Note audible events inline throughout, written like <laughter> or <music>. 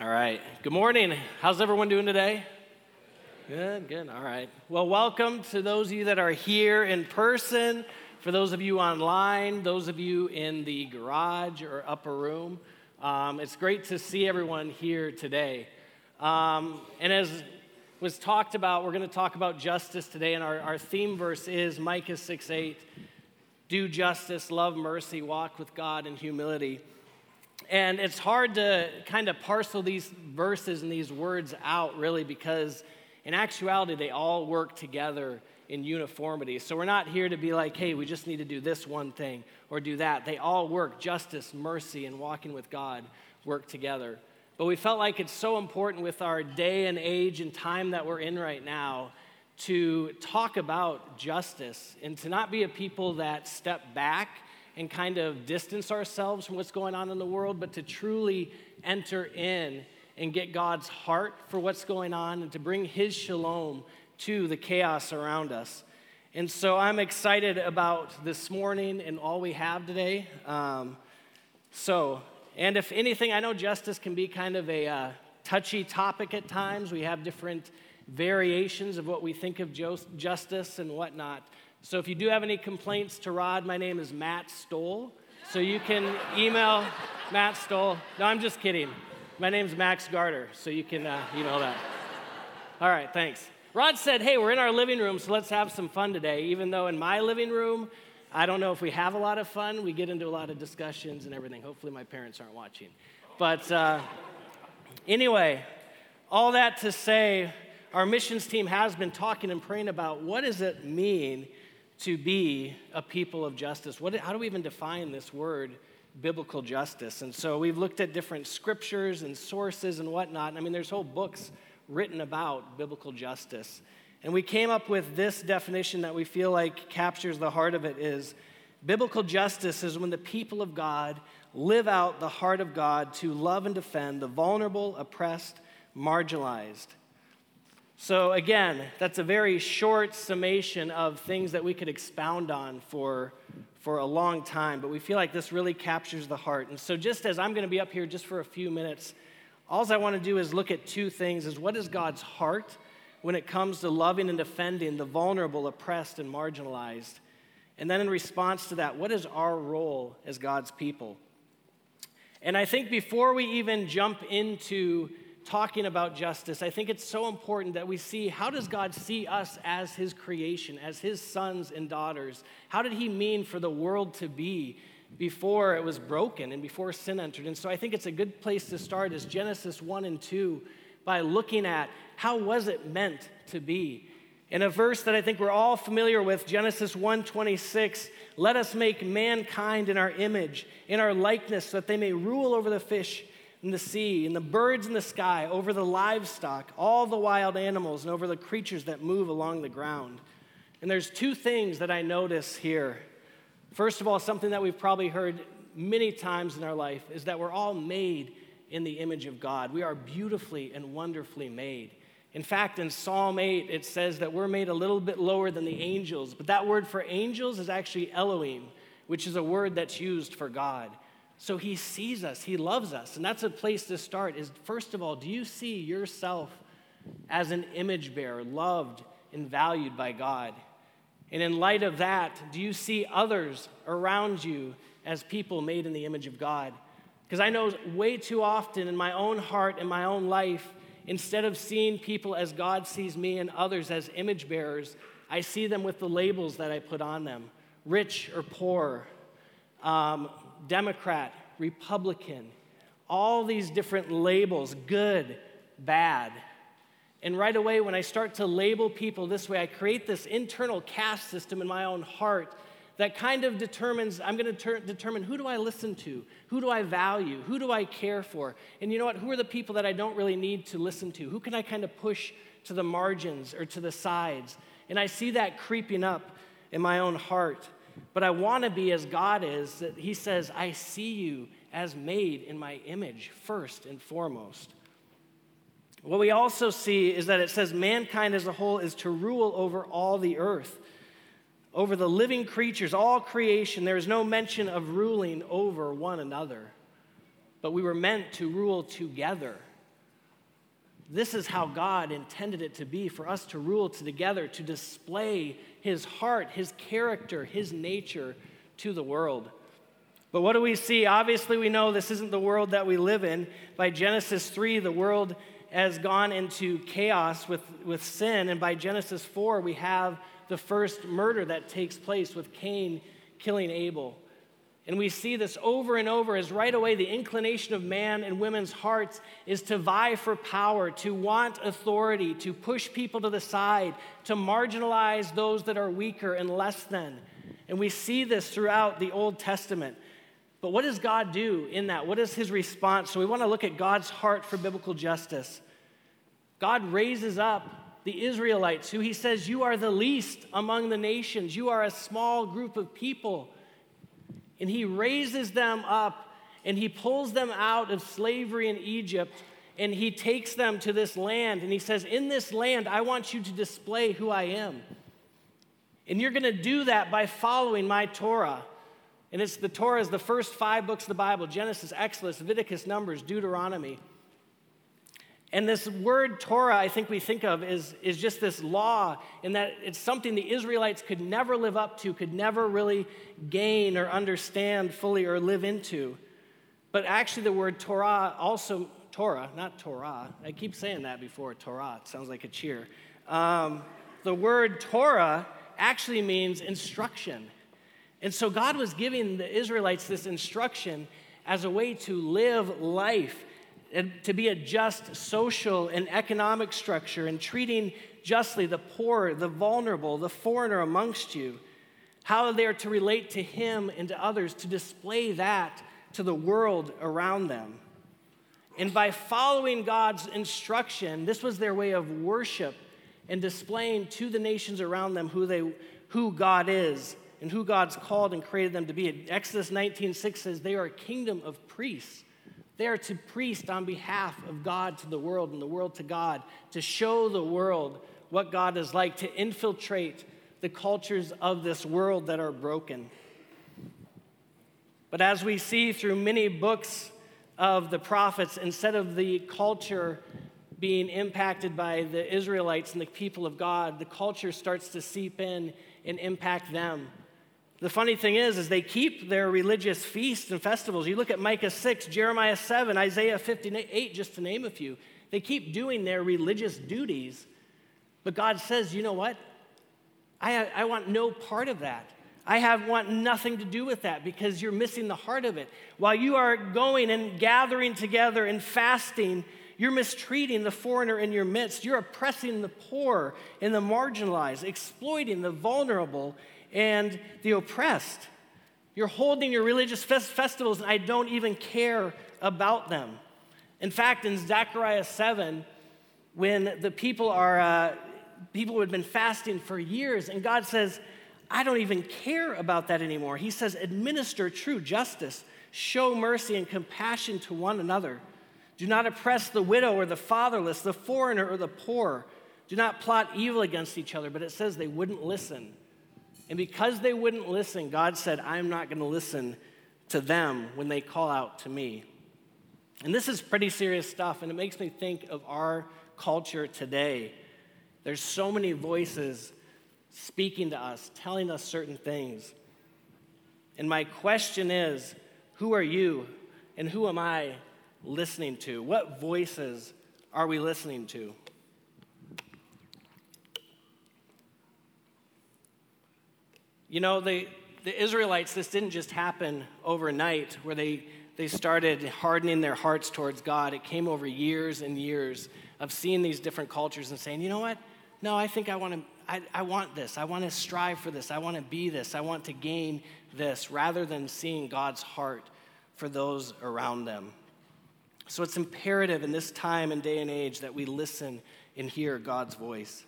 All right. Good morning. How's everyone doing today? Good, good. All right. Well, welcome to those of you that are here in person, for those of you online, those of you in the garage or upper room. Um, it's great to see everyone here today. Um, and as was talked about, we're going to talk about justice today, and our, our theme verse is Micah 6 8. Do justice, love mercy, walk with God in humility. And it's hard to kind of parcel these verses and these words out, really, because in actuality, they all work together in uniformity. So we're not here to be like, hey, we just need to do this one thing or do that. They all work. Justice, mercy, and walking with God work together. But we felt like it's so important with our day and age and time that we're in right now to talk about justice and to not be a people that step back and kind of distance ourselves from what's going on in the world, but to truly enter in and get God's heart for what's going on and to bring His shalom to the chaos around us. And so I'm excited about this morning and all we have today. Um, so, and if anything, I know justice can be kind of a uh, touchy topic at times. We have different variations of what we think of justice and whatnot. So if you do have any complaints to Rod, my name is Matt Stoll. So you can email Matt Stoll. No, I'm just kidding. My name's Max Garter, so you can uh, email that. All right, thanks. Rod said, Hey, we're in our living room, so let's have some fun today. Even though in my living room, I don't know if we have a lot of fun. We get into a lot of discussions and everything. Hopefully, my parents aren't watching. But uh, anyway, all that to say, our missions team has been talking and praying about what does it mean to be a people of justice. What, how do we even define this word, biblical justice? And so we've looked at different scriptures and sources and whatnot. I mean, there's whole books written about biblical justice. And we came up with this definition that we feel like captures the heart of it is biblical justice is when the people of God live out the heart of God to love and defend the vulnerable, oppressed, marginalized. So, again, that's a very short summation of things that we could expound on for, for a long time, but we feel like this really captures the heart. And so, just as I'm going to be up here just for a few minutes, all I want to do is look at two things is what is God's heart when it comes to loving and defending the vulnerable, oppressed, and marginalized? And then in response to that, what is our role as God's people? And I think before we even jump into talking about justice, I think it's so important that we see how does God see us as his creation, as his sons and daughters? How did he mean for the world to be before it was broken and before sin entered? And so I think it's a good place to start is Genesis 1 and 2 by looking at how was it meant to be? In a verse that I think we're all familiar with, Genesis 1:26, let us make mankind in our image, in our likeness, so that they may rule over the fish in the sea, and the birds in the sky, over the livestock, all the wild animals, and over the creatures that move along the ground. And there's two things that I notice here. First of all, something that we've probably heard many times in our life is that we're all made in the image of God. We are beautifully and wonderfully made. In fact, in Psalm 8, it says that we're made a little bit lower than the angels, but that word for angels is actually Elohim, which is a word that's used for God. So he sees us, he loves us. And that's a place to start is first of all, do you see yourself as an image bearer, loved and valued by God? And in light of that, do you see others around you as people made in the image of God? Because I know way too often in my own heart, in my own life, instead of seeing people as God sees me and others as image bearers, I see them with the labels that I put on them rich or poor, um, Democrat, Republican, all these different labels good, bad. And right away, when I start to label people this way, I create this internal caste system in my own heart that kind of determines I'm going to ter- determine who do I listen to? Who do I value? Who do I care for? And you know what? Who are the people that I don't really need to listen to? Who can I kind of push to the margins or to the sides? And I see that creeping up in my own heart. But I want to be as God is, that He says, I see you as made in my image, first and foremost. What we also see is that it says mankind as a whole is to rule over all the earth, over the living creatures, all creation. There is no mention of ruling over one another, but we were meant to rule together this is how God intended it to be for us to rule together, to display his heart, his character, his nature to the world. But what do we see? Obviously, we know this isn't the world that we live in. By Genesis 3, the world has gone into chaos with, with sin. And by Genesis 4, we have the first murder that takes place with Cain killing Abel. And we see this over and over as right away the inclination of man and women's hearts is to vie for power, to want authority, to push people to the side, to marginalize those that are weaker and less than. And we see this throughout the Old Testament. But what does God do in that? What is his response? So we want to look at God's heart for biblical justice. God raises up the Israelites, who he says, You are the least among the nations, you are a small group of people and he raises them up and he pulls them out of slavery in Egypt and he takes them to this land and he says, In this land, I want you to display who I am. And you're going to do that by following my Torah. And it's the Torah is the first five books of the Bible Genesis, Exodus, Leviticus, Numbers, Deuteronomy. And this word Torah, I think we think of, is, is just this law, in that it's something the Israelites could never live up to, could never really gain or understand fully or live into. But actually, the word Torah also, Torah, not Torah, I keep saying that before, Torah, it sounds like a cheer. Um, the word Torah actually means instruction. And so God was giving the Israelites this instruction as a way to live life and to be a just social and economic structure and treating justly the poor, the vulnerable, the foreigner amongst you, how they are to relate to him and to others, to display that to the world around them. And by following God's instruction, this was their way of worship and displaying to the nations around them who, they, who God is and who God's called and created them to be. Exodus 19:6 says they are a kingdom of priests. They are to priest on behalf of God to the world and the world to God, to show the world what God is like, to infiltrate the cultures of this world that are broken. But as we see through many books of the prophets, instead of the culture being impacted by the Israelites and the people of God, the culture starts to seep in and impact them. The funny thing is, is they keep their religious feasts and festivals. You look at Micah 6, Jeremiah 7, Isaiah 58, just to name a few. They keep doing their religious duties. But God says, you know what? I, I want no part of that. I have want nothing to do with that because you're missing the heart of it. While you are going and gathering together and fasting, you're mistreating the foreigner in your midst. You're oppressing the poor and the marginalized, exploiting the vulnerable and the oppressed. You're holding your religious festivals, and I don't even care about them. In fact, in Zechariah 7, when the people are, uh, people who had been fasting for years, and God says, I don't even care about that anymore. He says, administer true justice, show mercy and compassion to one another. Do not oppress the widow or the fatherless, the foreigner or the poor. Do not plot evil against each other. But it says they wouldn't listen. And because they wouldn't listen, God said, I'm not going to listen to them when they call out to me. And this is pretty serious stuff, and it makes me think of our culture today. There's so many voices speaking to us, telling us certain things. And my question is who are you and who am I listening to? What voices are we listening to? You know, the, the Israelites, this didn't just happen overnight where they, they started hardening their hearts towards God. It came over years and years of seeing these different cultures and saying, you know what? No, I think I want to. I, I want this. I want to strive for this. I want to be this. I want to gain this, rather than seeing God's heart for those around them. So it's imperative in this time and day and age that we listen and hear God's voice.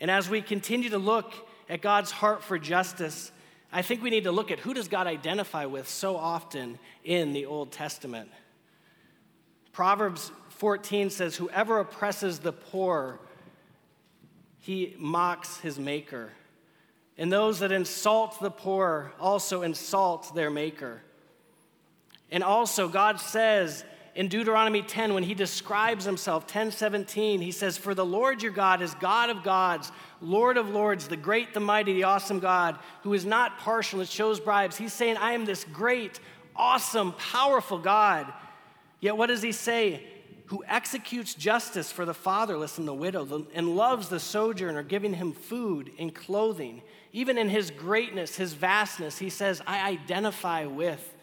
And as we continue to look at God's heart for justice, I think we need to look at who does God identify with so often in the Old Testament. Proverbs 14 says, Whoever oppresses the poor, he mocks his maker. And those that insult the poor also insult their maker. And also, God says In Deuteronomy 10, when he describes himself, 10:17, he says, For the Lord your God is God of gods, Lord of lords, the great, the mighty, the awesome God, who is not partial and shows bribes. He's saying, I am this great, awesome, powerful God. Yet what does he say? Who executes justice for the fatherless and the widow, and loves the sojourner, giving him food and clothing. Even in his greatness, his vastness, he says, I identify with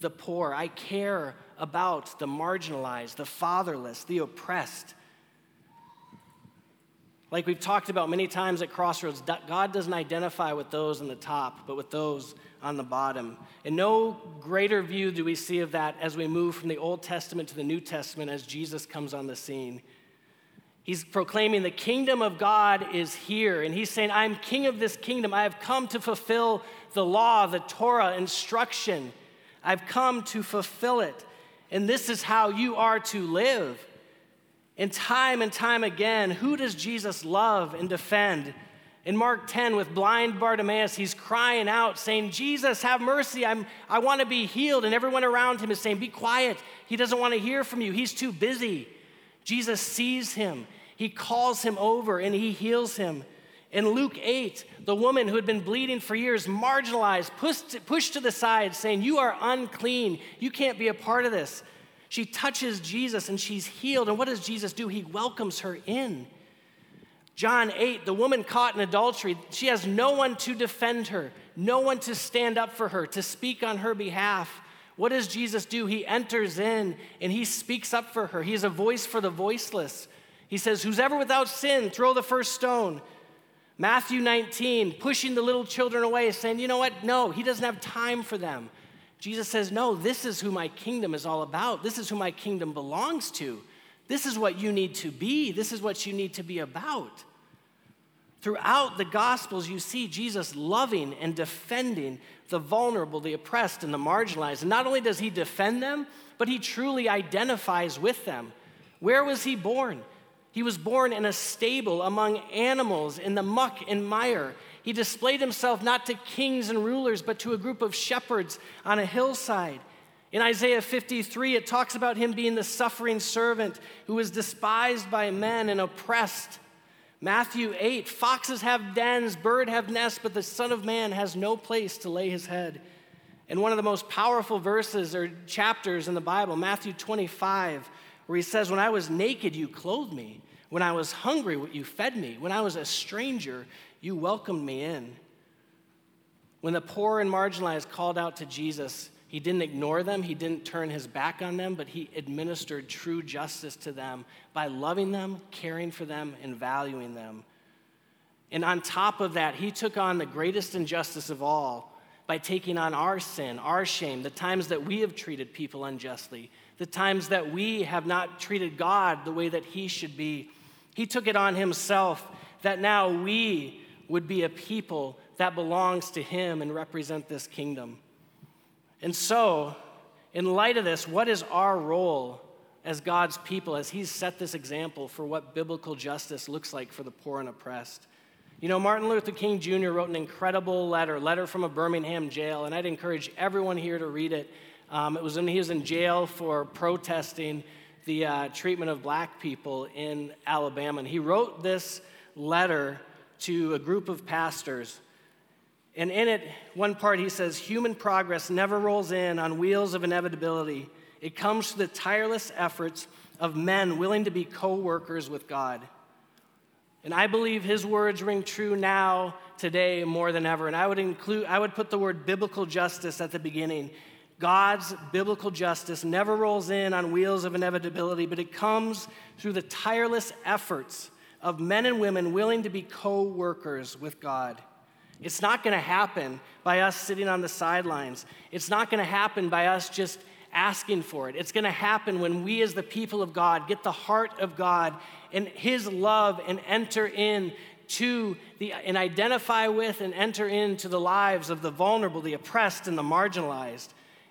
the poor. I care about the marginalized, the fatherless, the oppressed. Like we've talked about many times at Crossroads, God doesn't identify with those on the top, but with those on the bottom. And no greater view do we see of that as we move from the Old Testament to the New Testament as Jesus comes on the scene. He's proclaiming the kingdom of God is here. And he's saying, I'm king of this kingdom. I have come to fulfill the law, the Torah, instruction. I've come to fulfill it. And this is how you are to live. And time and time again, who does Jesus love and defend? In Mark 10, with blind Bartimaeus, he's crying out, saying, Jesus, have mercy. I'm, I want to be healed. And everyone around him is saying, Be quiet. He doesn't want to hear from you. He's too busy. Jesus sees him. He calls him over and he heals him. In Luke 8, the woman who had been bleeding for years, marginalized, pushed, pushed to the side, saying, You are unclean. You can't be a part of this. She touches Jesus and she's healed. And what does Jesus do? He welcomes her in. John 8, the woman caught in adultery, she has no one to defend her, no one to stand up for her, to speak on her behalf. What does Jesus do? He enters in and he speaks up for her. He's a voice for the voiceless. He says, Who's ever without sin, throw the first stone. Matthew 19, pushing the little children away, saying, You know what? No, he doesn't have time for them. Jesus says, No, this is who my kingdom is all about. This is who my kingdom belongs to. This is what you need to be. This is what you need to be about. Throughout the Gospels, you see Jesus loving and defending the vulnerable, the oppressed, and the marginalized. And not only does he defend them, but he truly identifies with them. Where was he born? He was born in a stable among animals in the muck and mire. He displayed himself not to kings and rulers, but to a group of shepherds on a hillside. In Isaiah 53, it talks about him being the suffering servant who was despised by men and oppressed. Matthew 8, foxes have dens, birds have nests, but the Son of Man has no place to lay his head. And one of the most powerful verses or chapters in the Bible, Matthew 25, where he says, When I was naked, you clothed me. When I was hungry, you fed me. When I was a stranger, you welcomed me in. When the poor and marginalized called out to Jesus, he didn't ignore them, he didn't turn his back on them, but he administered true justice to them by loving them, caring for them, and valuing them. And on top of that, he took on the greatest injustice of all by taking on our sin, our shame, the times that we have treated people unjustly, the times that we have not treated God the way that He should be. He took it on Himself that now we would be a people that belongs to Him and represent this kingdom. And so, in light of this, what is our role as God's people as He's set this example for what biblical justice looks like for the poor and oppressed? You know, Martin Luther King Jr. wrote an incredible letter, letter from a Birmingham jail, and I'd encourage everyone here to read it. Um, it was when he was in jail for protesting the uh, treatment of black people in Alabama. And he wrote this letter to a group of pastors. And in it, one part he says, Human progress never rolls in on wheels of inevitability. It comes through the tireless efforts of men willing to be co workers with God. And I believe his words ring true now, today, more than ever. And I would include, I would put the word biblical justice at the beginning God's biblical justice never rolls in on wheels of inevitability, but it comes through the tireless efforts of men and women willing to be co workers with God. It's not going to happen by us sitting on the sidelines. It's not going to happen by us just asking for it. It's going to happen when we, as the people of God, get the heart of God and His love and enter in to the and identify with and enter into the lives of the vulnerable, the oppressed, and the marginalized.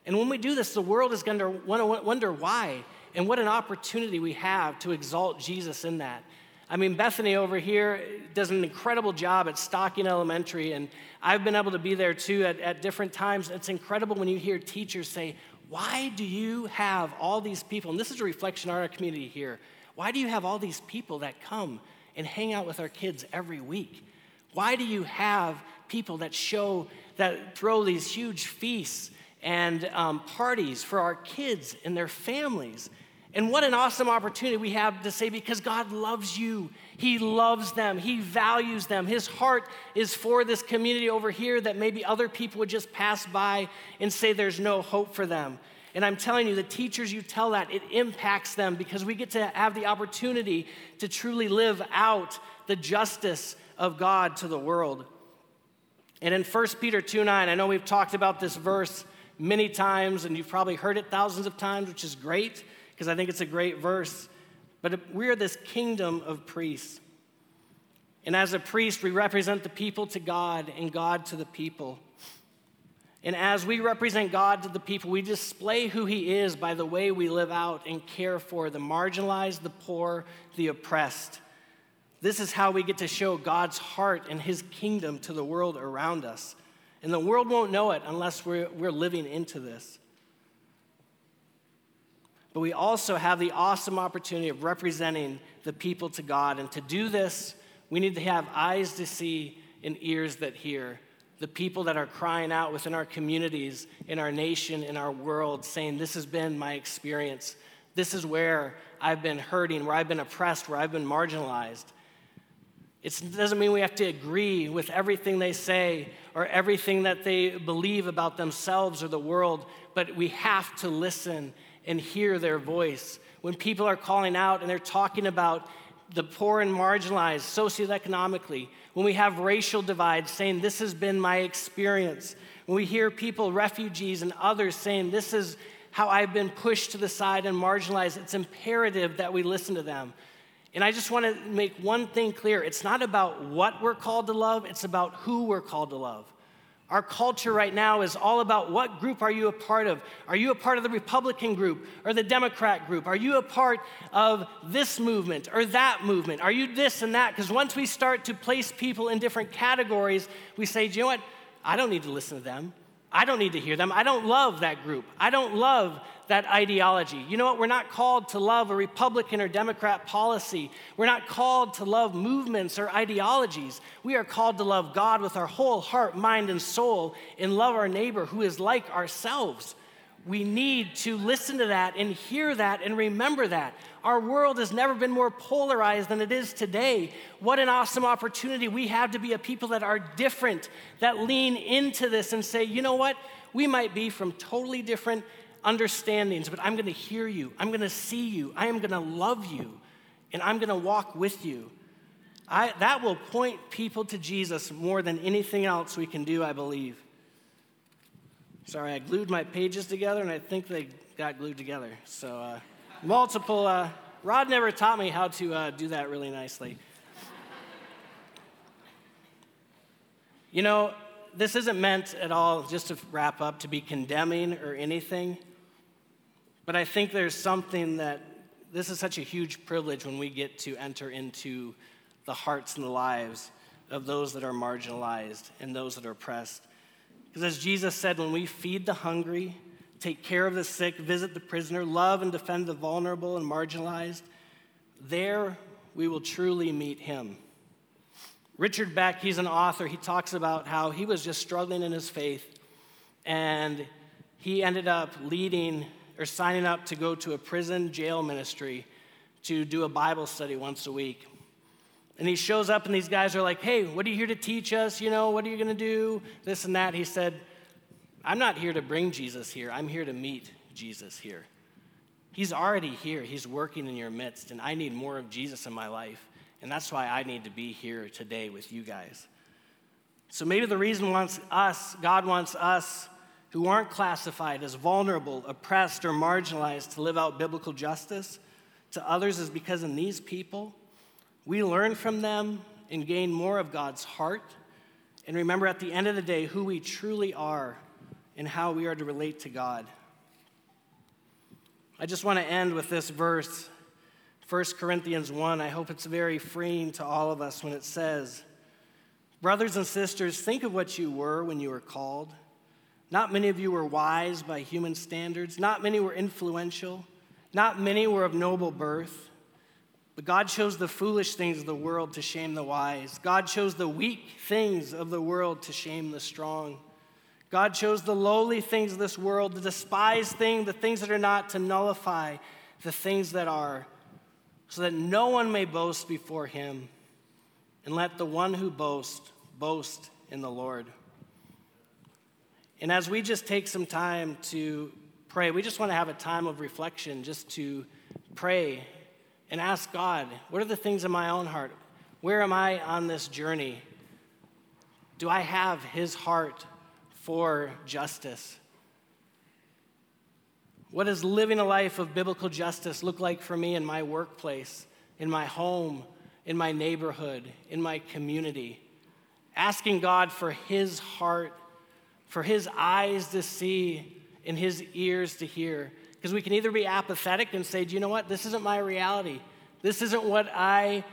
And when we do this, the world is going to wonder why and what an opportunity we have to exalt Jesus in that. I mean, Bethany over here does an incredible job at Stocking Elementary, and I've been able to be there too at, at different times. It's incredible when you hear teachers say, why do you have all these people? And this is a reflection on our community here. Why do you have all these people that come and hang out with our kids every week? Why do you have people that show, that throw these huge feasts and um, parties for our kids and their families? And what an awesome opportunity we have to say, because God loves you. He loves them. He values them. His heart is for this community over here that maybe other people would just pass by and say there's no hope for them. And I'm telling you, the teachers you tell that, it impacts them because we get to have the opportunity to truly live out the justice of God to the world. And in 1 Peter 2 9, I know we've talked about this verse many times, and you've probably heard it thousands of times, which is great because I think it's a great verse. But we are this kingdom of priests. And as a priest, we represent the people to God and God to the people. And as we represent God to the people, we display who He is by the way we live out and care for the marginalized, the poor, the oppressed. This is how we get to show God's heart and His kingdom to the world around us. And the world won't know it unless we're, we're living into this. But we also have the awesome opportunity of representing the people to God. And to do this, we need to have eyes to see and ears that hear. The people that are crying out within our communities, in our nation, in our world, saying, This has been my experience. This is where I've been hurting, where I've been oppressed, where I've been marginalized. It doesn't mean we have to agree with everything they say or everything that they believe about themselves or the world, but we have to listen and hear their voice. When people are calling out and they're talking about the poor and marginalized socioeconomically, when we have racial divides saying, This has been my experience, when we hear people, refugees, and others saying, This is how I've been pushed to the side and marginalized, it's imperative that we listen to them. And I just want to make one thing clear it's not about what we're called to love, it's about who we're called to love. Our culture right now is all about what group are you a part of? Are you a part of the Republican group or the Democrat group? Are you a part of this movement or that movement? Are you this and that? Because once we start to place people in different categories, we say, you know what? I don't need to listen to them. I don't need to hear them. I don't love that group. I don't love that ideology. You know what? We're not called to love a Republican or Democrat policy. We're not called to love movements or ideologies. We are called to love God with our whole heart, mind, and soul and love our neighbor who is like ourselves. We need to listen to that and hear that and remember that. Our world has never been more polarized than it is today. What an awesome opportunity we have to be a people that are different, that lean into this and say, you know what? We might be from totally different understandings, but I'm going to hear you. I'm going to see you. I am going to love you, and I'm going to walk with you. I, that will point people to Jesus more than anything else we can do, I believe. Sorry, I glued my pages together, and I think they got glued together. So, uh, multiple. Uh, Rod never taught me how to uh, do that really nicely. you know, this isn't meant at all, just to wrap up, to be condemning or anything. But I think there's something that this is such a huge privilege when we get to enter into the hearts and the lives of those that are marginalized and those that are oppressed. Because as Jesus said, when we feed the hungry, take care of the sick, visit the prisoner, love and defend the vulnerable and marginalized, there we will truly meet him. Richard Beck, he's an author, he talks about how he was just struggling in his faith and he ended up leading or signing up to go to a prison jail ministry to do a Bible study once a week. And he shows up, and these guys are like, Hey, what are you here to teach us? You know, what are you going to do? This and that. He said, I'm not here to bring Jesus here. I'm here to meet Jesus here. He's already here, He's working in your midst, and I need more of Jesus in my life. And that's why I need to be here today with you guys. So maybe the reason wants us, God wants us who aren't classified as vulnerable, oppressed, or marginalized to live out biblical justice to others is because in these people, we learn from them and gain more of God's heart. And remember at the end of the day who we truly are and how we are to relate to God. I just want to end with this verse, 1 Corinthians 1. I hope it's very freeing to all of us when it says, Brothers and sisters, think of what you were when you were called. Not many of you were wise by human standards. Not many were influential. Not many were of noble birth. But God chose the foolish things of the world to shame the wise. God chose the weak things of the world to shame the strong. God chose the lowly things of this world, the despised thing, the things that are not, to nullify the things that are, so that no one may boast before him. And let the one who boasts boast in the Lord. And as we just take some time to pray, we just want to have a time of reflection, just to pray and ask God, what are the things in my own heart? Where am I on this journey? Do I have His heart for justice? What does living a life of biblical justice look like for me in my workplace, in my home, in my neighborhood, in my community? Asking God for His heart for his eyes to see and his ears to hear. Because we can either be apathetic and say, do you know what? This isn't my reality. This isn't what I,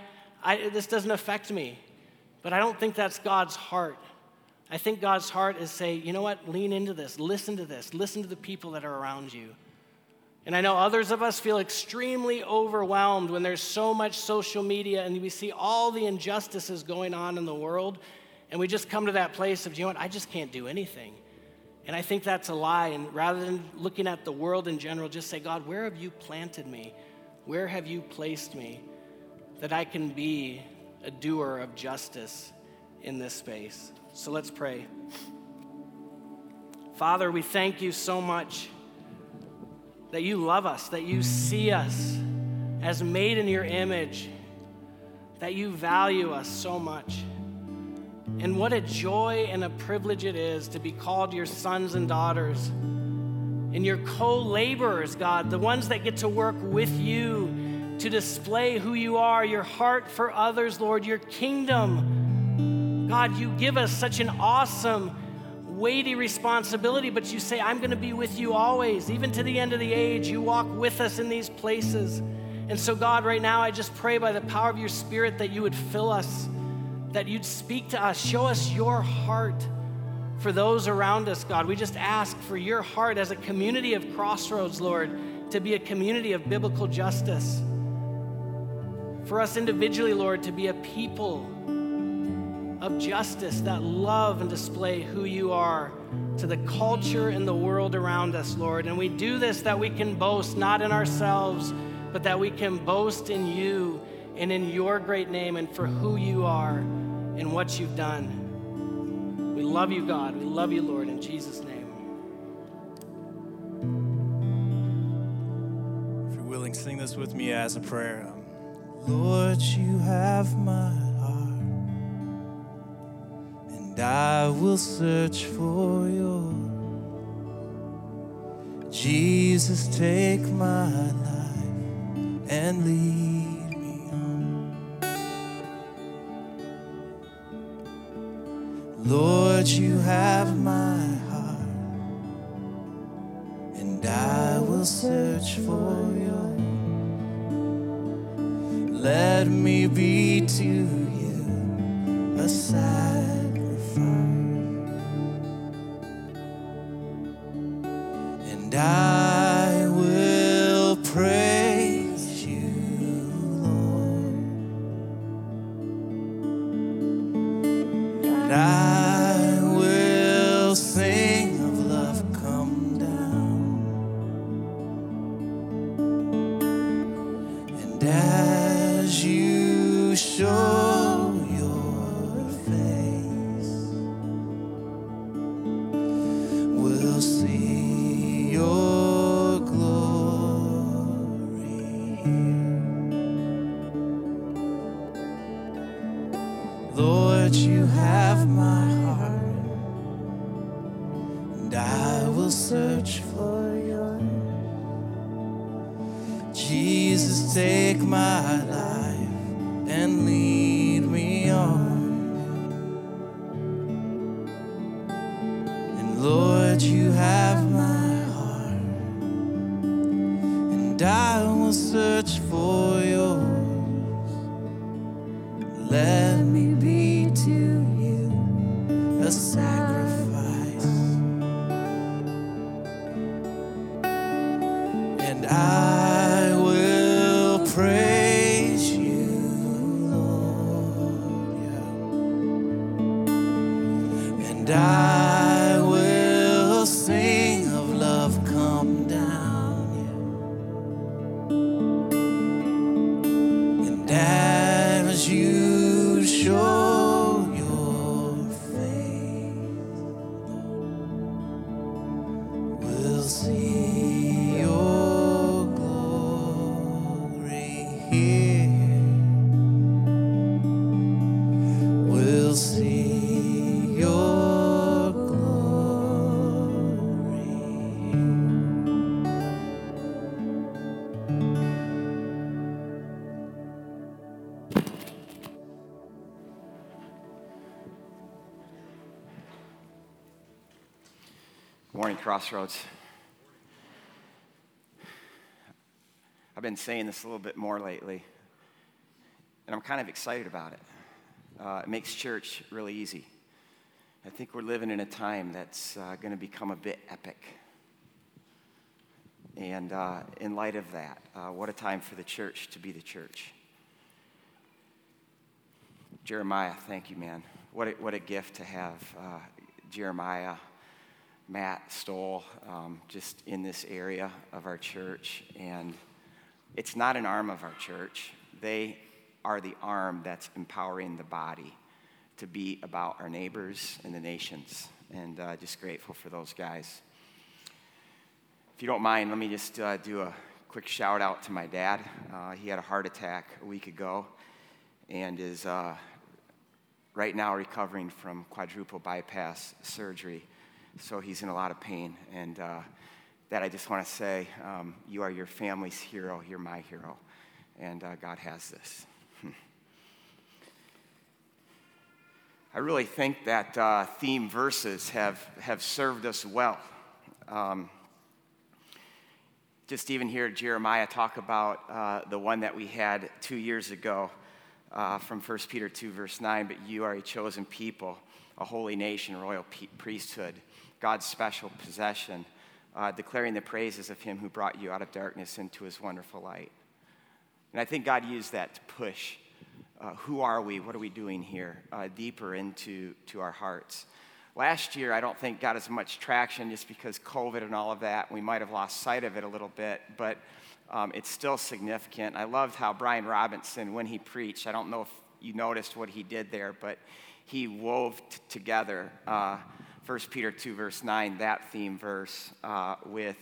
I, this doesn't affect me. But I don't think that's God's heart. I think God's heart is say, you know what? Lean into this. Listen to this. Listen to the people that are around you. And I know others of us feel extremely overwhelmed when there's so much social media and we see all the injustices going on in the world and we just come to that place of, you know what, I just can't do anything. And I think that's a lie. And rather than looking at the world in general, just say, God, where have you planted me? Where have you placed me that I can be a doer of justice in this space? So let's pray. Father, we thank you so much that you love us, that you see us as made in your image, that you value us so much. And what a joy and a privilege it is to be called your sons and daughters and your co laborers, God, the ones that get to work with you to display who you are, your heart for others, Lord, your kingdom. God, you give us such an awesome, weighty responsibility, but you say, I'm going to be with you always, even to the end of the age. You walk with us in these places. And so, God, right now, I just pray by the power of your Spirit that you would fill us that you'd speak to us, show us your heart for those around us, God. We just ask for your heart as a community of crossroads, Lord, to be a community of biblical justice. For us individually, Lord, to be a people of justice that love and display who you are to the culture and the world around us, Lord. And we do this that we can boast not in ourselves, but that we can boast in you and in your great name and for who you are and what you've done. We love you, God. We love you, Lord, in Jesus' name. If you're willing, sing this with me as a prayer. Um, Lord, you have my heart, and I will search for your. Jesus, take my life and lead. Lord, you have my heart, and I will search for you. Let me be to you a sacrifice, see your glory here. We'll see your glory. Good morning, Crossroads. Been saying this a little bit more lately, and I'm kind of excited about it. Uh, it makes church really easy. I think we're living in a time that's uh, going to become a bit epic. And uh, in light of that, uh, what a time for the church to be the church. Jeremiah, thank you, man. What a, what a gift to have uh, Jeremiah, Matt Stoll, um, just in this area of our church. And it's not an arm of our church, they are the arm that's empowering the body to be about our neighbors and the nations. And uh, just grateful for those guys. If you don't mind, let me just uh, do a quick shout out to my dad. Uh, he had a heart attack a week ago and is uh, right now recovering from quadruple bypass surgery. So he's in a lot of pain. And uh, that I just want to say, um, you are your family's hero. You're my hero. And uh, God has this. <laughs> I really think that uh, theme verses have, have served us well. Um, just even hear Jeremiah talk about uh, the one that we had two years ago uh, from 1 Peter 2, verse 9. But you are a chosen people, a holy nation, royal priesthood, God's special possession, uh, declaring the praises of him who brought you out of darkness into his wonderful light. And I think God used that to push uh, who are we, what are we doing here, uh, deeper into to our hearts. Last year, I don't think got as much traction just because COVID and all of that. We might have lost sight of it a little bit, but um, it's still significant. I loved how Brian Robinson, when he preached, I don't know if you noticed what he did there, but he wove t- together uh, 1 Peter 2, verse 9, that theme verse, uh, with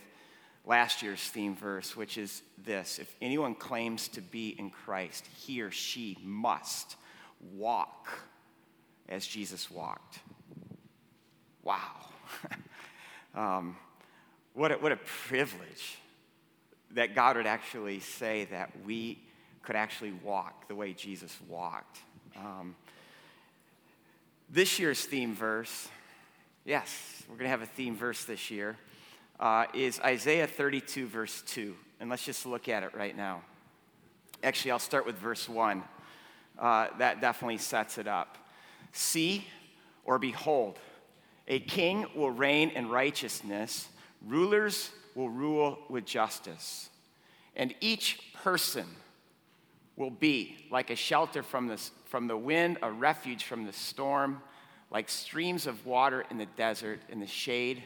last year's theme verse, which is this If anyone claims to be in Christ, he or she must walk as Jesus walked. Wow. <laughs> um, what, a, what a privilege that God would actually say that we could actually walk the way Jesus walked. Um, this year's theme verse, yes, we're going to have a theme verse this year, uh, is Isaiah 32, verse 2. And let's just look at it right now. Actually, I'll start with verse 1. Uh, that definitely sets it up. See or behold, a king will reign in righteousness, rulers will rule with justice, and each person will be like a shelter from the, from the wind, a refuge from the storm, like streams of water in the desert, in the shade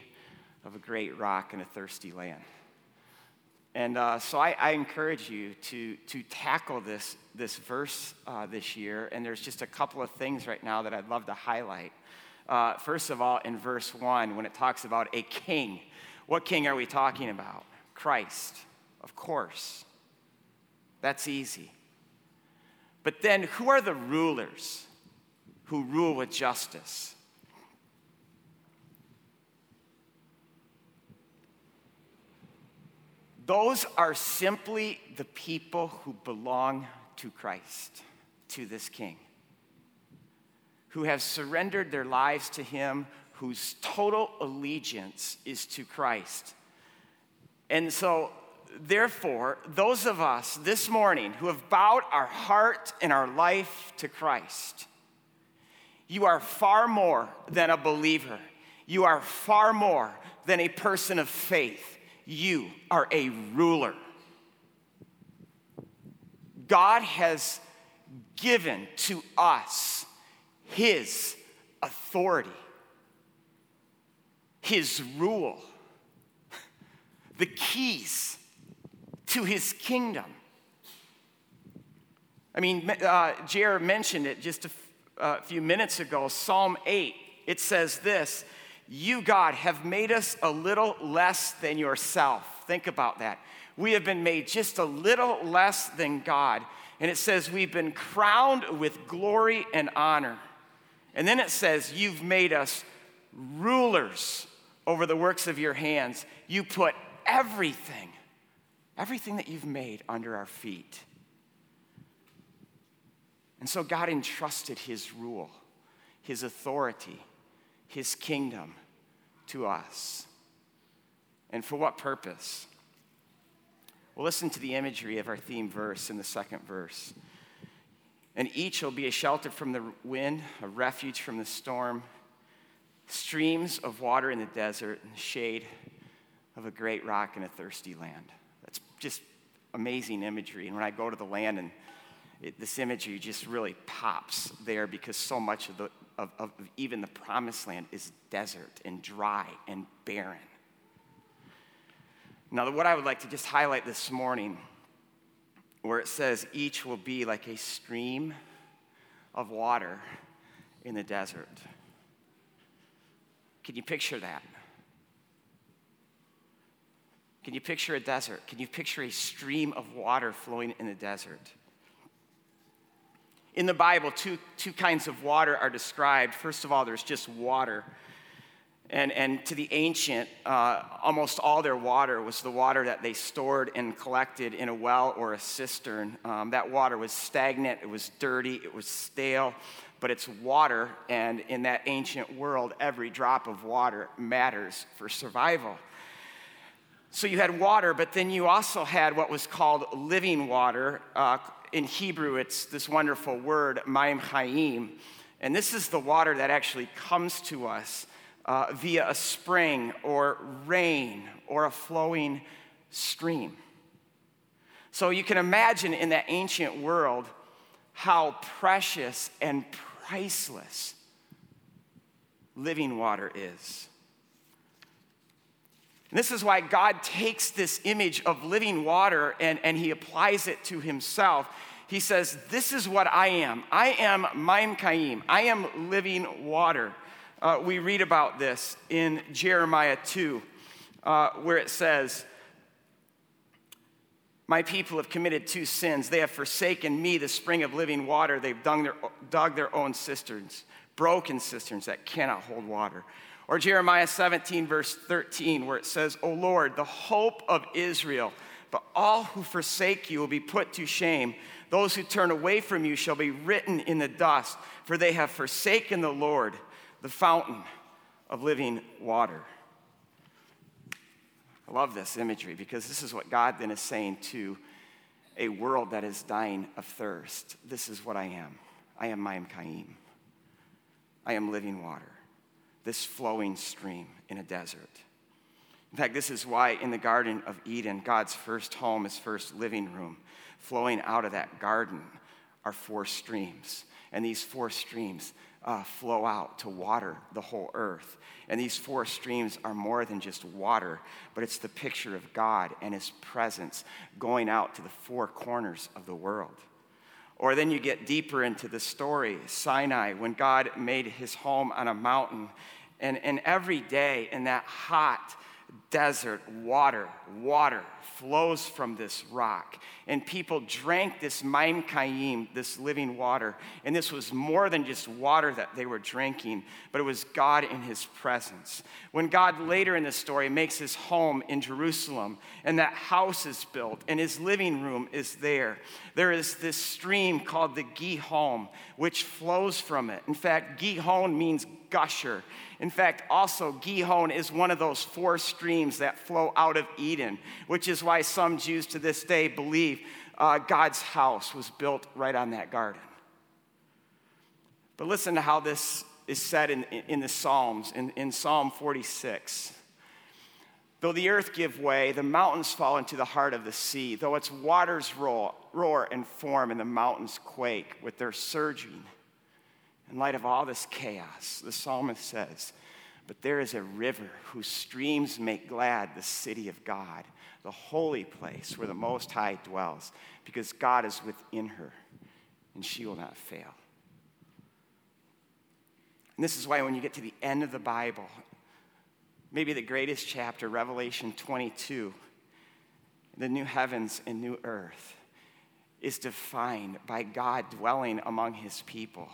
of a great rock in a thirsty land. And uh, so I, I, encourage you to, to tackle this, this verse uh, this year. And there's just a couple of things right now that I'd love to highlight. Uh, first of all, in verse 1, when it talks about a king, what king are we talking about? Christ, of course. That's easy. But then, who are the rulers who rule with justice? Those are simply the people who belong to Christ, to this King, who have surrendered their lives to Him, whose total allegiance is to Christ. And so, therefore, those of us this morning who have bowed our heart and our life to Christ, you are far more than a believer. You are far more than a person of faith you are a ruler. God has given to us his authority. his rule, the keys to his kingdom. I mean, uh, Jared mentioned it just a uh, few minutes ago. Psalm 8, it says this You, God, have made us a little less than yourself. Think about that. We have been made just a little less than God. And it says, We've been crowned with glory and honor. And then it says, You've made us rulers over the works of your hands. You put everything, everything that you've made under our feet. And so God entrusted his rule, his authority, his kingdom to us. And for what purpose? Well, listen to the imagery of our theme verse in the second verse. And each will be a shelter from the wind, a refuge from the storm, streams of water in the desert, and shade of a great rock in a thirsty land. That's just amazing imagery. And when I go to the land and it, this imagery just really pops there because so much of, the, of, of even the promised land is desert and dry and barren. Now, what I would like to just highlight this morning, where it says, each will be like a stream of water in the desert. Can you picture that? Can you picture a desert? Can you picture a stream of water flowing in the desert? In the Bible, two, two kinds of water are described. First of all, there's just water. And, and to the ancient, uh, almost all their water was the water that they stored and collected in a well or a cistern. Um, that water was stagnant, it was dirty, it was stale, but it's water. And in that ancient world, every drop of water matters for survival. So you had water, but then you also had what was called living water. Uh, in Hebrew, it's this wonderful word, Maim Chaim. And this is the water that actually comes to us uh, via a spring or rain or a flowing stream. So you can imagine in that ancient world how precious and priceless living water is. And this is why God takes this image of living water and, and he applies it to himself. He says, This is what I am. I am Maim Chaim. I am living water. Uh, we read about this in Jeremiah 2, uh, where it says, My people have committed two sins. They have forsaken me, the spring of living water. They've dug their, dug their own cisterns, broken cisterns that cannot hold water. Or Jeremiah 17, verse 13, where it says, O Lord, the hope of Israel, but all who forsake you will be put to shame. Those who turn away from you shall be written in the dust, for they have forsaken the Lord, the fountain of living water. I love this imagery because this is what God then is saying to a world that is dying of thirst. This is what I am. I am Maim Chaim. I am living water this flowing stream in a desert. In fact, this is why in the Garden of Eden, God's first home, his first living room, flowing out of that garden are four streams. And these four streams uh, flow out to water the whole earth. And these four streams are more than just water, but it's the picture of God and his presence going out to the four corners of the world. Or then you get deeper into the story Sinai, when God made his home on a mountain. And, and every day in that hot desert, water, water flows from this rock. And people drank this Maim Chaim, this living water. And this was more than just water that they were drinking, but it was God in his presence. When God later in the story makes his home in Jerusalem, and that house is built, and his living room is there, there is this stream called the Gihon, which flows from it. In fact, Gihon means gusher. In fact, also, Gihon is one of those four streams that flow out of Eden, which is why some Jews to this day believe uh, God's house was built right on that garden. But listen to how this is said in, in the Psalms, in, in Psalm 46. Though the earth give way, the mountains fall into the heart of the sea. Though its waters roar, roar and form, and the mountains quake with their surging. In light of all this chaos, the psalmist says, But there is a river whose streams make glad the city of God, the holy place where the Most High dwells, because God is within her, and she will not fail. And this is why when you get to the end of the Bible, maybe the greatest chapter, Revelation 22, the new heavens and new earth, is defined by God dwelling among his people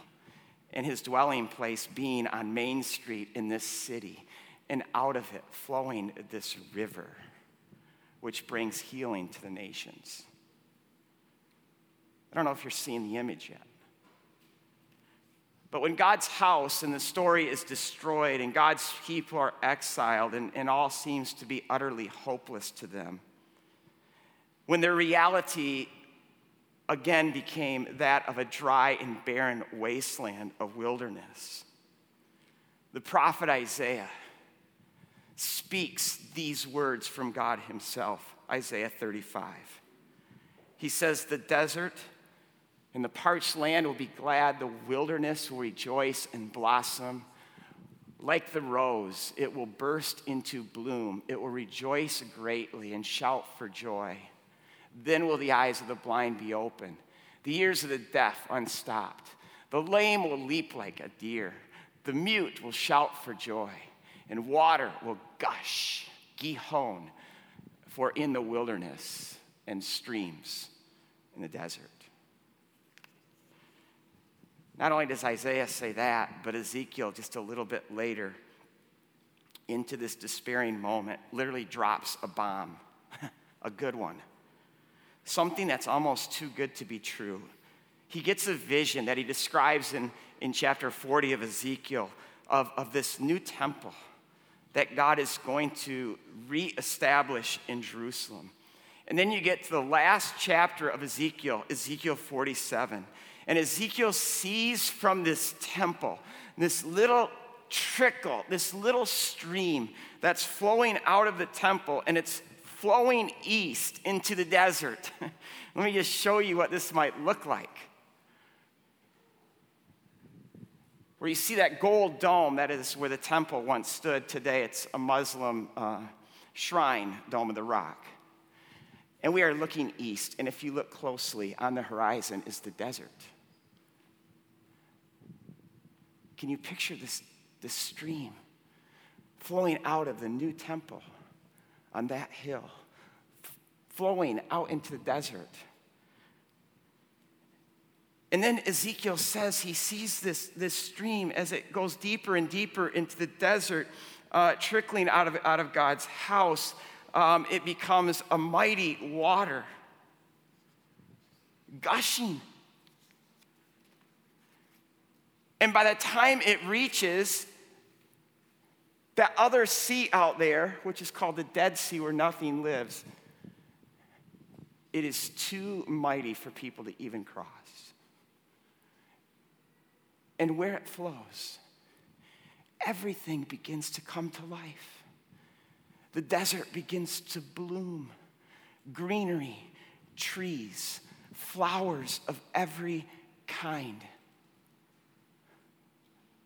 and his dwelling place being on Main Street in this city, and out of it flowing this river, which brings healing to the nations. I don't know if you're seeing the image yet. But when God's house and the story is destroyed and God's people are exiled and, and all seems to be utterly hopeless to them, when their reality again became that of a dry and barren wasteland of wilderness. The prophet Isaiah speaks these words from God Himself, Isaiah 35. He says, The desert and the parched land will be glad, the wilderness will rejoice and blossom. Like the rose, it will burst into bloom. It will rejoice greatly and shout for joy. Then will the eyes of the blind be opened, the ears of the deaf unstopped. The lame will leap like a deer, the mute will shout for joy, and water will gush, Gihon, for in the wilderness and streams in the desert. Not only does Isaiah say that, but Ezekiel, just a little bit later, into this despairing moment, literally drops a bomb, <laughs> a good one something that's almost too good to be true. He gets a vision that he describes in, in chapter 40 of Ezekiel of, of this new temple that God is going to reestablish in Jerusalem. And then you get to the last chapter of Ezekiel, Ezekiel 47. And Ezekiel sees from this temple this little trickle, this little stream that's flowing out of the temple, and it's flowing east into the desert. <laughs> Let me just show you what this might look like. Where you see that gold dome, that is where the temple once stood. Today it's a Muslim uh, shrine, Dome of the Rock. And we are looking east, and if you look closely on the horizon is the desert. Can you picture this, this stream flowing out of the new temple? On that hill, flowing out into the desert. And then Ezekiel says he sees this, this stream as it goes deeper and deeper into the desert, uh, trickling out of, out of God's house. Um, it becomes a mighty water, gushing. And by the time it reaches that other sea out there, which is called the Dead Sea where nothing lives, it is too mighty for people to even cross. And where it flows, everything begins to come to life. The desert begins to bloom, greenery, trees, flowers of every kind.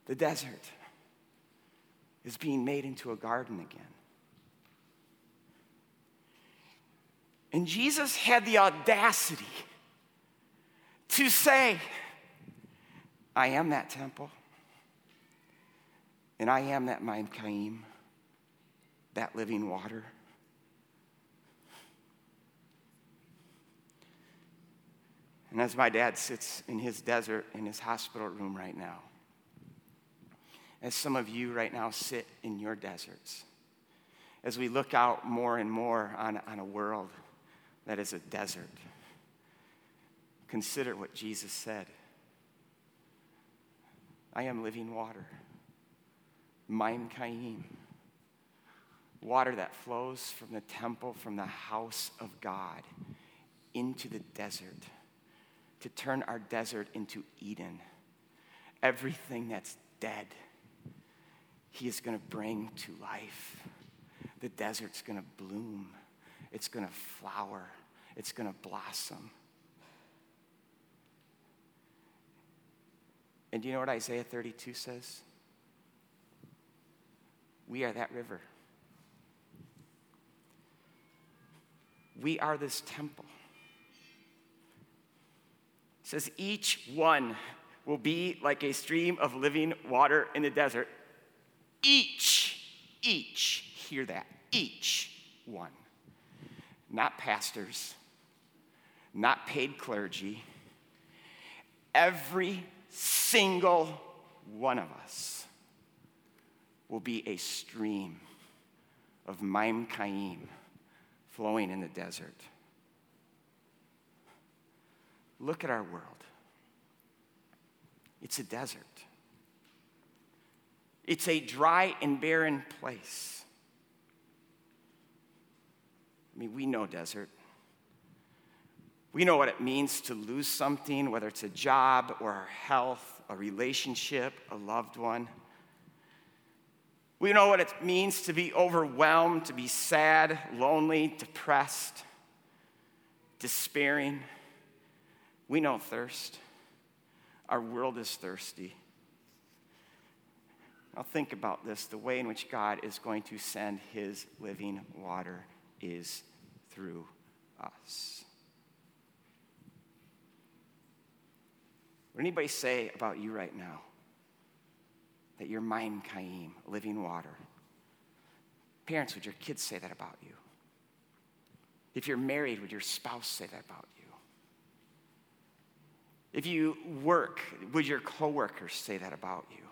The desert is being made into a garden again. And Jesus had the audacity to say, I am that temple, and I am that Maim Chaim, that living water. And as my dad sits in his desert in his hospital room right now, as some of you right now sit in your deserts, as we look out more and more on, on a world that is a desert, consider what Jesus said I am living water, Maim Chaim, water that flows from the temple, from the house of God into the desert to turn our desert into Eden. Everything that's dead he is going to bring to life. The desert's going to bloom, it's going to flower, it's going to blossom. And do you know what Isaiah 32 says? We are that river. We are this temple. It says each one will be like a stream of living water in the desert. Each, each, hear that, each one. Not pastors, not paid clergy. Every single one of us will be a stream of Maim Chaim flowing in the desert. Look at our world. It's a desert. It's a dry and barren place. I mean, we know desert. We know what it means to lose something, whether it's a job or our health, a relationship, a loved one. We know what it means to be overwhelmed, to be sad, lonely, depressed, despairing. We know thirst. Our world is thirsty. Now, think about this the way in which God is going to send his living water is through us. Would anybody say about you right now that you're Maim Chaim, living water? Parents, would your kids say that about you? If you're married, would your spouse say that about you? If you work, would your coworkers say that about you?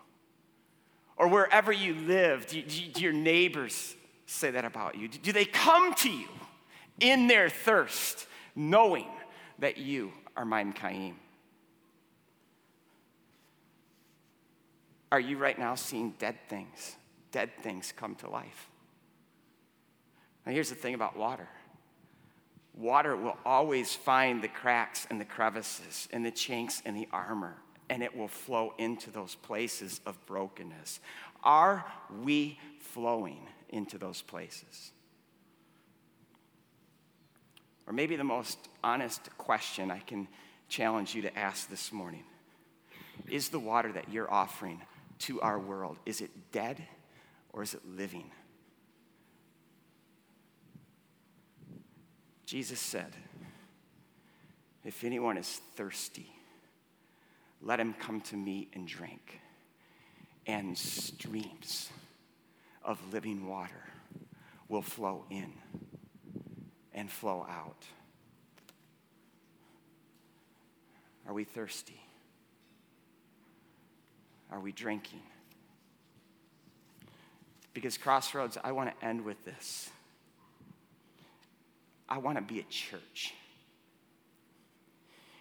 Or wherever you live, do, do your neighbors say that about you? Do they come to you in their thirst, knowing that you are Maim Chaim? Are you right now seeing dead things, dead things come to life? Now, here's the thing about water water will always find the cracks and the crevices and the chinks in the armor, and it will flow into those places of brokenness. Are we flowing into those places? Or maybe the most honest question I can challenge you to ask this morning is the water that you're offering to our world, is it dead or is it living? Jesus said, If anyone is thirsty, let him come to me and drink. And streams of living water will flow in and flow out. Are we thirsty? Are we drinking? Because, Crossroads, I want to end with this. I want to be a church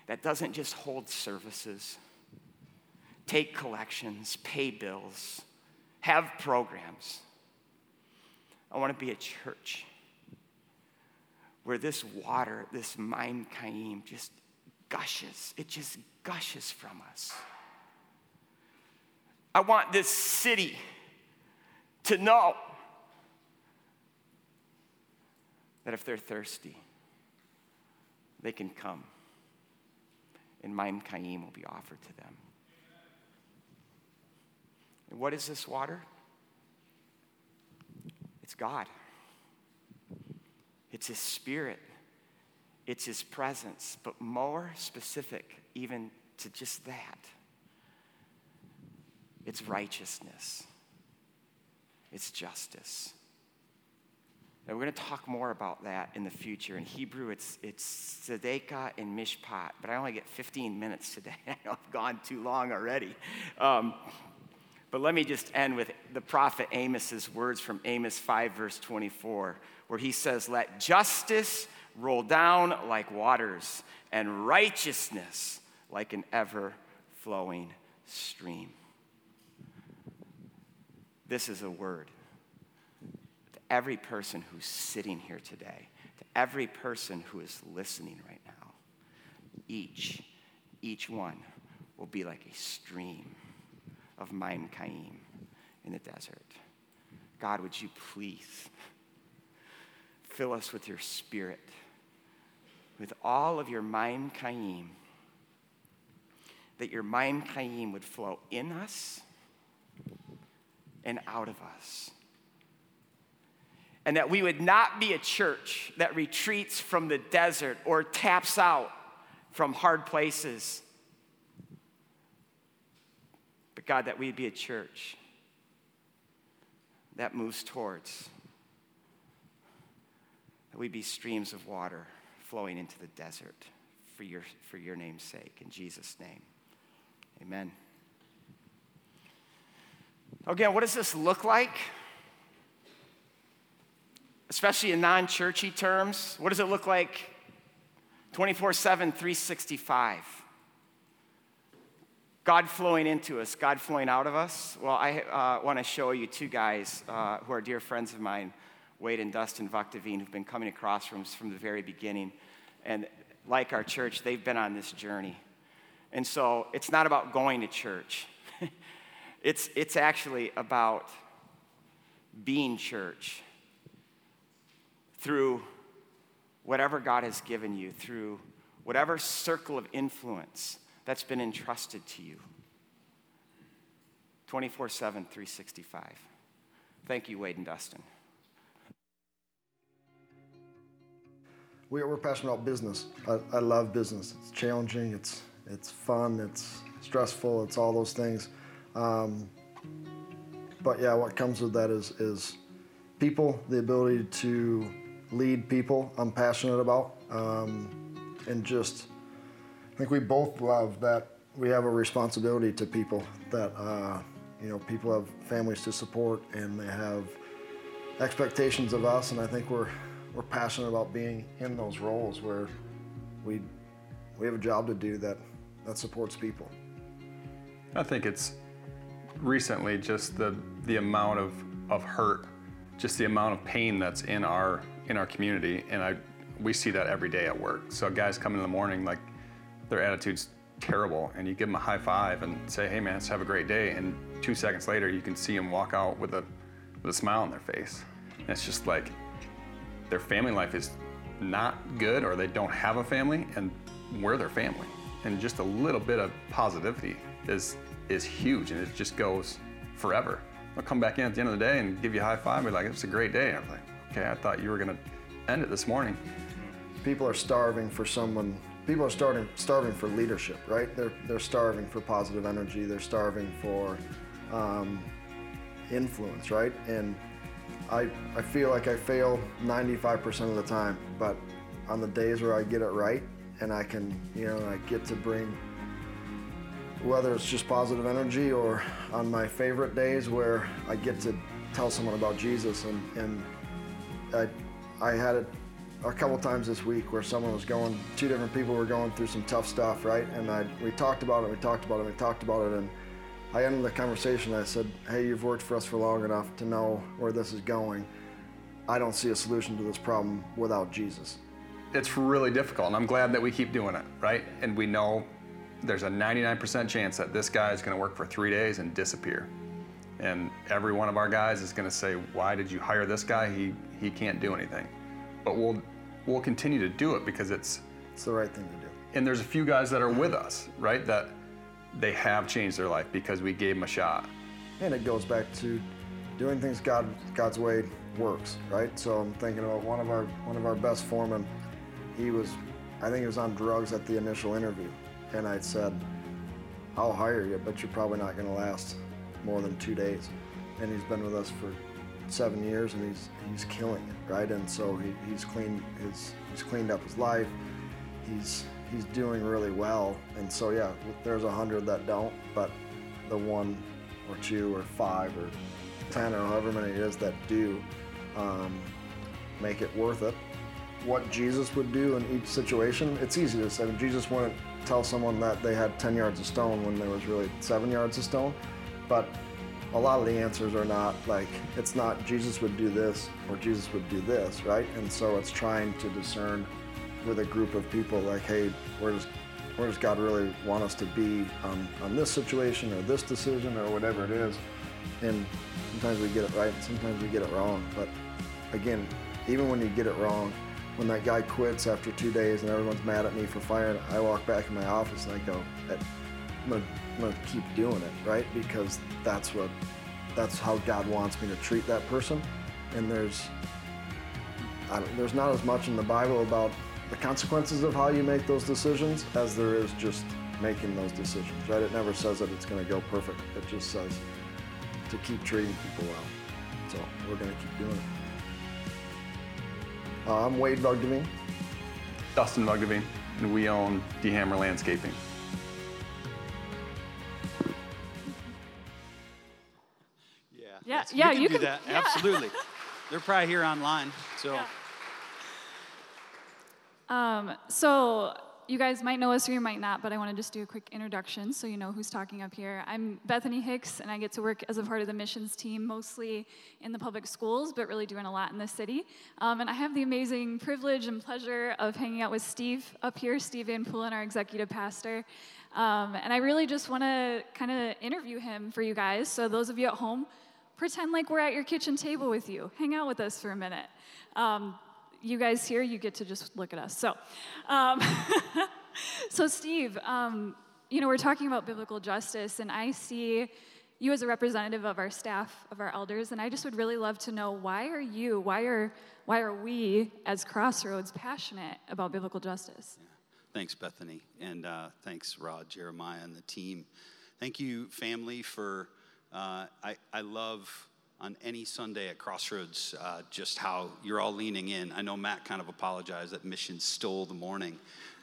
that doesn't just hold services, take collections, pay bills, have programs. I want to be a church where this water, this Maim Chaim, just gushes. It just gushes from us. I want this city to know that if they're thirsty, they can come and Maim Chaim will be offered to them. And what is this water? It's God. It's His Spirit. It's His presence. But more specific, even to just that, it's righteousness, it's justice. And we're going to talk more about that in the future. In Hebrew, it's, it's Tzedekah and Mishpat, but I only get 15 minutes today. <laughs> I know I've gone too long already. Um, but let me just end with the prophet Amos's words from Amos 5, verse 24, where he says, Let justice roll down like waters, and righteousness like an ever flowing stream. This is a word to every person who's sitting here today, to every person who is listening right now. Each, each one will be like a stream of Maim Chaim in the desert. God, would you please fill us with your spirit, with all of your Maim Chaim, that your Maim Chaim would flow in us and out of us and that we would not be a church that retreats from the desert or taps out from hard places. But God, that we'd be a church that moves towards, that we'd be streams of water flowing into the desert for your, for your name's sake. In Jesus' name, amen. Again, what does this look like? especially in non churchy terms? What does it look like 24 7, 365? God flowing into us, God flowing out of us. Well, I uh, want to show you two guys uh, who are dear friends of mine, Wade and Dustin Vuktavine, who've been coming across from, from the very beginning. And like our church, they've been on this journey. And so it's not about going to church, <laughs> it's, it's actually about being church through whatever God has given you, through whatever circle of influence that's been entrusted to you. 24 7, 365. Thank you, Wade and Dustin. We're passionate about business. I, I love business. It's challenging, it's, it's fun, it's stressful, it's all those things. Um, but yeah, what comes with that is, is people, the ability to lead people I'm passionate about. Um, and just, I think we both love that we have a responsibility to people that, uh, you know, people have families to support and they have expectations of us. And I think we're, we're passionate about being in those roles where we, we have a job to do that, that supports people. I think it's recently just the, the amount of, of hurt, just the amount of pain that's in our in our community, and I we see that every day at work. So guys come in the morning like their attitude's terrible, and you give them a high five and say, "Hey man, have a great day," and two seconds later you can see them walk out with a with a smile on their face. And it's just like their family life is not good, or they don't have a family, and we're their family. And just a little bit of positivity is is huge, and it just goes forever. I'll come back in at the end of the day and give you a high five, and be like, "It's a great day." I'm like, okay, I thought you were to end it this morning. People are starving for someone. People are starting, starving for leadership, right? They're, they're starving for positive energy. They're starving for um, influence, right? And I, I feel like I fail 95% of the time, but on the days where I get it right and I can, you know, I get to bring, whether it's just positive energy or on my favorite days where I get to tell someone about Jesus and, and I, I had it a couple times this week where someone was going, two different people were going through some tough stuff, right? And I, we talked about it, we talked about it, we talked about it, and I ended the conversation. I said, "Hey, you've worked for us for long enough to know where this is going. I don't see a solution to this problem without Jesus." It's really difficult, and I'm glad that we keep doing it, right? And we know there's a 99% chance that this guy is going to work for three days and disappear. And every one of our guys is going to say, "Why did you hire this guy? He he can't do anything." But we'll we'll continue to do it because it's it's the right thing to do. And there's a few guys that are with us, right? That they have changed their life because we gave them a shot. And it goes back to doing things God God's way works, right? So I'm thinking about one of our one of our best foremen. He was, I think he was on drugs at the initial interview, and I said, "I'll hire you, but you're probably not going to last more than two days. And he's been with us for seven years, and he's he's killing it, right? And so he, he's cleaned his he's cleaned up his life. He's he's doing really well. And so yeah, there's a hundred that don't, but the one or two or five or ten or however many it is that do um, make it worth it. What Jesus would do in each situation, it's easy to say. Jesus wouldn't tell someone that they had 10 yards of stone when there was really seven yards of stone. But a lot of the answers are not like, it's not Jesus would do this or Jesus would do this, right? And so it's trying to discern with a group of people like, hey, where does, where does God really want us to be on, on this situation or this decision or whatever it is? And sometimes we get it right, sometimes we get it wrong. But again, even when you get it wrong, when that guy quits after two days and everyone's mad at me for firing, I walk back in my office and I go, I'm gonna, I'm gonna keep doing it, right? Because that's what, that's how God wants me to treat that person. And there's, there's not as much in the Bible about the consequences of how you make those decisions as there is just making those decisions, right? It never says that it's going to go perfect. It just says to keep treating people well. So we're going to keep doing it. Uh, I'm Wade Bugdevine. Dustin Bugdevine, and we own DeHammer Landscaping. Yeah. Yeah, that's- yeah, we can you do can- that. yeah. Absolutely. They're probably here online. So Um, so you guys might know us or you might not, but I want to just do a quick introduction so you know who's talking up here. I'm Bethany Hicks, and I get to work as a part of the missions team, mostly in the public schools, but really doing a lot in the city. Um, and I have the amazing privilege and pleasure of hanging out with Steve up here, Steve Van Poolen, our executive pastor. Um, and I really just want to kind of interview him for you guys. So those of you at home, pretend like we're at your kitchen table with you. Hang out with us for a minute. Um, you guys here, you get to just look at us. So, um, <laughs> so Steve, um, you know, we're talking about biblical justice, and I see you as a representative of our staff, of our elders, and I just would really love to know why are you, why are, why are we as Crossroads passionate about biblical justice? thanks, Bethany. And uh, thanks, Rod, Jeremiah, and the team. Thank you, family, for. Uh, I, I love on any Sunday at Crossroads uh, just how you're all leaning in. I know Matt kind of apologized that Mission stole the morning,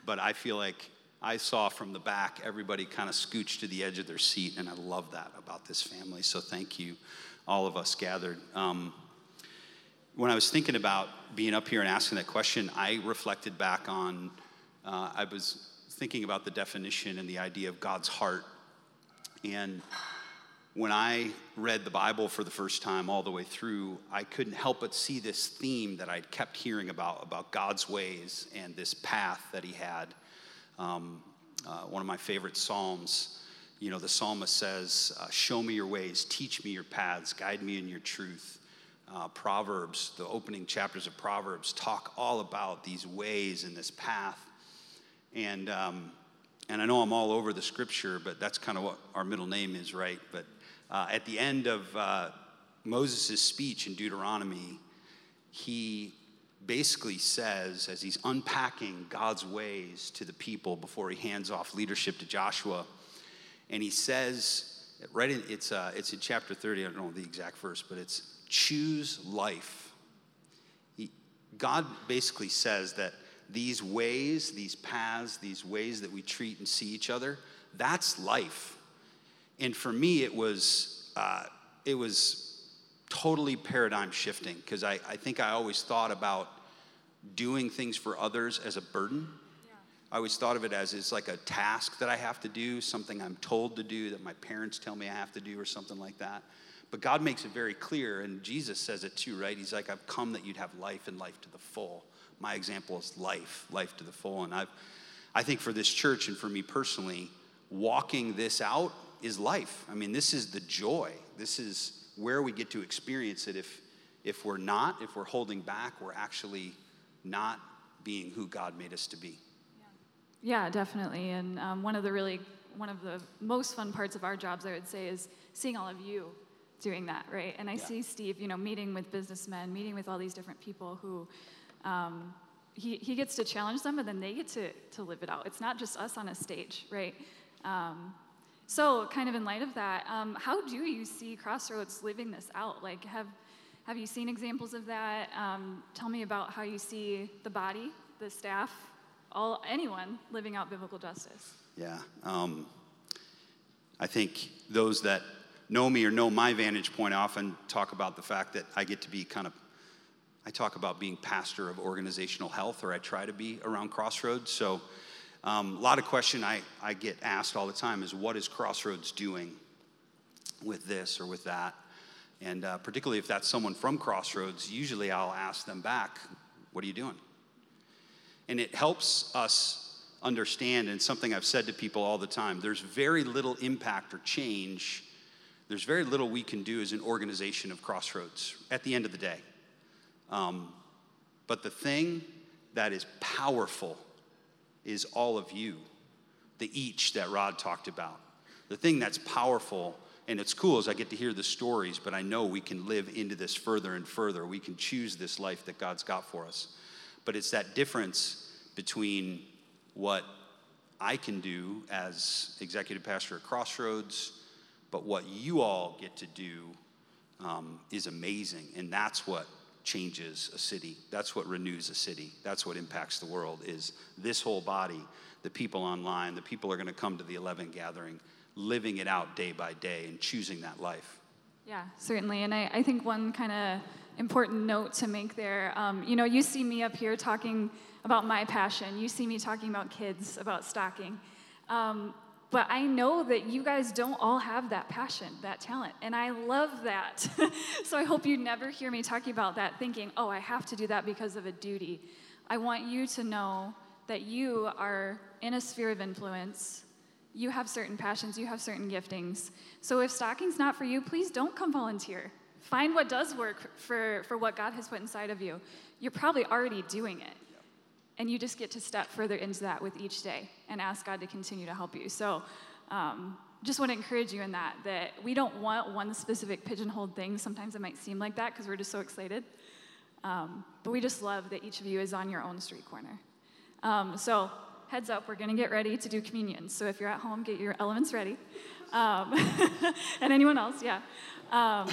but I feel like I saw from the back everybody kind of scooch to the edge of their seat, and I love that about this family. So thank you, all of us gathered. Um, when I was thinking about being up here and asking that question, I reflected back on, uh, I was thinking about the definition and the idea of God's heart. And when I read the Bible for the first time all the way through, I couldn't help but see this theme that I'd kept hearing about, about God's ways and this path that He had. Um, uh, one of my favorite Psalms, you know, the psalmist says, uh, Show me your ways, teach me your paths, guide me in your truth. Uh, Proverbs, the opening chapters of Proverbs, talk all about these ways and this path. And, um, and I know I'm all over the scripture, but that's kind of what our middle name is, right? But uh, at the end of uh, Moses' speech in Deuteronomy, he basically says, as he's unpacking God's ways to the people before he hands off leadership to Joshua, and he says, right in, it's, uh, it's in chapter 30, I don't know the exact verse, but it's choose life. He, God basically says that these ways, these paths, these ways that we treat and see each other, that's life. And for me, it was, uh, it was totally paradigm shifting because I, I think I always thought about doing things for others as a burden. I always thought of it as it's like a task that I have to do, something I'm told to do that my parents tell me I have to do, or something like that. But God makes it very clear, and Jesus says it too, right? He's like, I've come that you'd have life and life to the full. My example is life, life to the full. And I've, I think for this church and for me personally, walking this out is life. I mean, this is the joy. This is where we get to experience it. If, if we're not, if we're holding back, we're actually not being who God made us to be. Yeah, definitely. And um, one of the really, one of the most fun parts of our jobs, I would say, is seeing all of you doing that, right? And I Yeah. see Steve, you know, meeting with businessmen, meeting with all these different people who um, he, he gets to challenge them and then they get to, to live it out. It's not just us on a stage, right? Um, so, kind of in light of that, um, how do you see Crossroads living this out? Like, have, have you seen examples of that? Um, tell me about how you see the body, the staff, all anyone living out biblical justice. Yeah. Um, I think those that know me or know my vantage point often talk about the fact that I get to be kind of, I talk about being pastor of organizational health, or I try to be around Crossroads. So, um, a lot of question I, I get asked all the time is what is Crossroads doing with this or with that? And uh, particularly if that's someone from Crossroads, usually I'll ask them back, what are you doing? And it helps us understand, and something I've said to people all the time there's very little impact or change. There's very little we can do as an organization of Crossroads at the end of the day. Um, but the thing that is powerful is all of you, the each that Rod talked about. The thing that's powerful And it's cool is I get to hear the stories, but I know we can live into this further and further. We can choose this life that God's got for us. But it's that difference between what I can do as executive pastor at Crossroads, but what you all get to do um, is amazing. And that's what changes a city. That's what renews a city. That's what impacts the world is this whole body, the people online, the people are going to come to the 11 gathering, living it out day by day and choosing that life. Yeah, certainly. And I, I think one kind of important note to make there, um, you know, you see me up here talking about my passion. You see me talking about kids, about stocking. Um, but I know that you guys don't all have that passion, that talent, and I love that. <laughs> so I hope you never hear me talking about that thinking, oh, I have to do that because of a duty. I want you to know that you are in a sphere of influence. You have certain passions, you have certain giftings. So if stocking's not for you, please don't come volunteer. Find what does work for, for what God has put inside of you. You're probably already doing it. And you just get to step further into that with each day and ask God to continue to help you. So, um, just want to encourage you in that, that we don't want one specific pigeonholed thing. Sometimes it might seem like that because we're just so excited. Um, but we just love that each of you is on your own street corner. Um, so, heads up, we're going to get ready to do communion. So, if you're at home, get your elements ready. Um, <laughs> and anyone else, yeah. Um,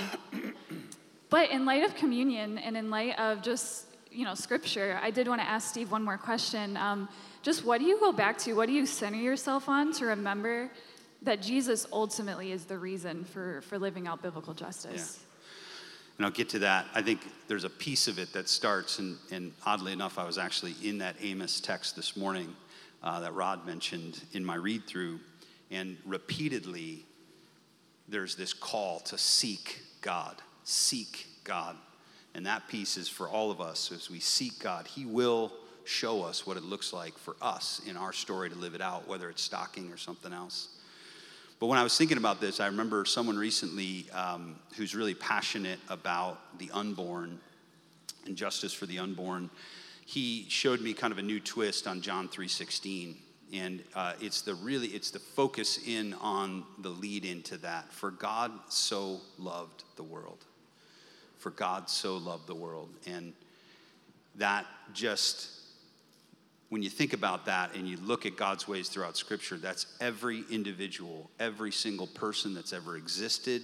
but in light of communion and in light of just you know, scripture, I did want to ask Steve one more question. Um, just what do you go back to? What do you center yourself on to remember that Jesus ultimately is the reason for, for living out biblical justice? Yeah. And I'll get to that. I think there's a piece of it that starts, and, and oddly enough, I was actually in that Amos text this morning uh, that Rod mentioned in my read through. And repeatedly, there's this call to seek God, seek God. And that piece is for all of us as we seek God. He will show us what it looks like for us in our story to live it out, whether it's stocking or something else. But when I was thinking about this, I remember someone recently um, who's really passionate about the unborn and justice for the unborn. He showed me kind of a new twist on John 3:16, and uh, it's the really it's the focus in on the lead into that. For God so loved the world for God so loved the world. And that just, when you think about that and you look at God's ways throughout Scripture, that's every individual, every single person that's ever existed,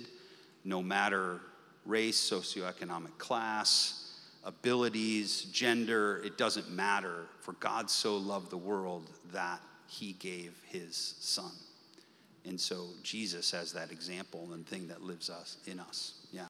no matter race, socioeconomic class, abilities, gender, it doesn't matter. For God so loved the world that he gave his son. And so Jesus has that example and thing that lives us in us.